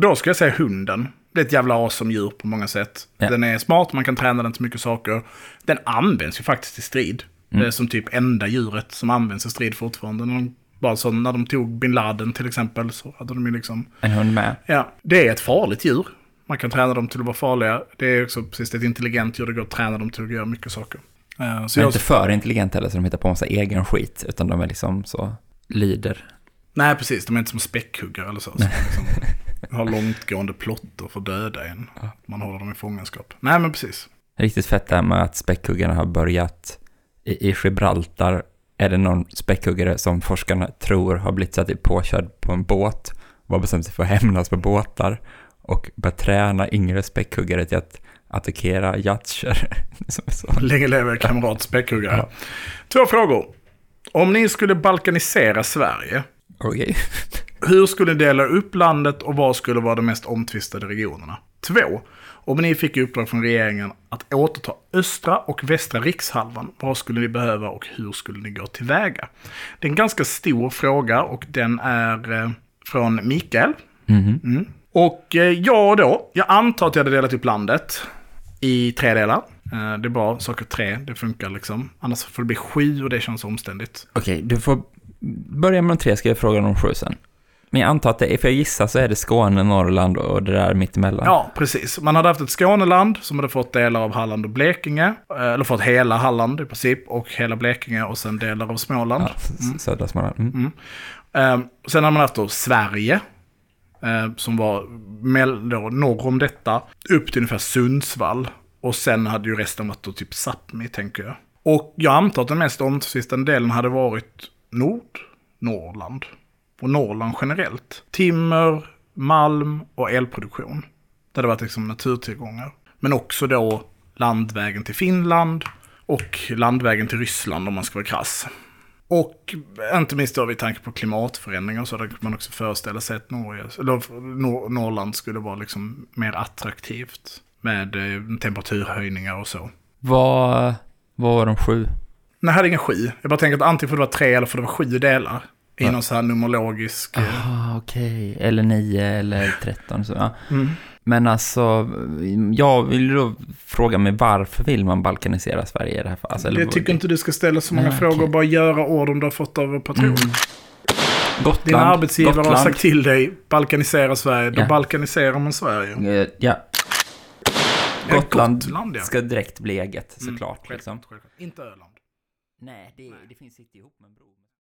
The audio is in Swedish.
Då ska jag säga hunden. Det är ett jävla as som djur på många sätt. Ja. Den är smart, man kan träna den till mycket saker. Den används ju faktiskt i strid. Mm. Det är som typ enda djuret som används i strid fortfarande. När de, bara så när de tog bin Laden till exempel så hade de ju liksom... En hund med. Ja, det är ett farligt djur. Man kan träna dem till att vara farliga. Det är också precis ett intelligent djur. Det går att träna dem till att göra mycket saker. Eh, Så är jag, inte för intelligenta heller så de hittar på massa egen skit. Utan de är liksom så, lyder. nej, precis. De är inte som späckhuggare eller så. så liksom, har långtgående plotter för att döda en. Man håller dem i fångenskap. Nej, men precis. Riktigt fett det här med att späckhuggarna har börjat i, i Gibraltar. Är det någon späckhuggare som forskarna tror har blivit så att påkörd på en båt och har bestämt sig för att hämnas på båtar och börja träna yngre späckhuggare till att attackera så. Länge lever kamrat späckhuggare. Ja. Två frågor. Om ni skulle balkanisera Sverige, Okej. hur skulle ni dela upp landet och vad skulle vara de mest omtvistade regionerna? Två. Om ni fick i uppdrag från regeringen att återta östra och västra rikshalvan, vad skulle ni behöva och hur skulle ni gå tillväga? Det är en ganska stor fråga och den är eh, från Mikael. Mhm. Mm. Och eh, jag då, jag antar att jag hade delat upp landet i tre delar. Eh, det är bra, saker tre, det funkar liksom. Annars får det bli sju och det känns omständigt. Okej, du får börja med de tre, ska jag fråga om sju sen. Men jag antar att det är, för jag gissar så är det Skåne, Norrland och det där mittemellan. Ja, precis. Man hade haft ett Skåneland som hade fått delar av Halland och Blekinge. eh, Eller fått hela Halland i princip och hela Blekinge och sen delar av Småland. Ja, s- södra Småland. Mm. Eh, sen har man haft då Sverige. eh, som var mell- då, norr om detta. Upp till ungefär Sundsvall. Och sen hade ju resten varit då typ Sápmi, tänker jag. Och jag antar att den mest omtvistande delen hade varit Nord, Norrland. Och Norrland generellt. Timmer, malm och elproduktion. Det hade varit liksom naturtillgångar. Men också då landvägen till Finland och landvägen till Ryssland om man ska vara krass. Och inte minst då vid tanke på klimatförändringar så hade man också föreställa sig att Norge, eller Nor- Norrland skulle vara liksom mer attraktivt. Med eh, temperaturhöjningar och så. Vad, vad var de sju? Nej, jag hade inga sju. Jag bara tänker att antingen får det vara tre eller får det vara sju delar. I någon så här numerologisk... eh, Ah, okej. Eller nio eller tretton. Så, ja. Mm. Men alltså, jag vill då fråga mig varför vill man balkanisera Sverige i det här fallet? Alltså, Jag tycker inte du ska ställa så många Nej, frågor och bara göra orden du har fått av patron. Mm. Gotland. Din arbetsgivare Gotland. har sagt till dig, balkanisera Sverige. Då Ja. balkaniserar man Sverige. Eh, Ja, Gotland Gotland, ja. ska direkt bli eget Mm, såklart. självklart, liksom. självklart. Inte Öland. Nej, det, det finns inte ihop med en bro.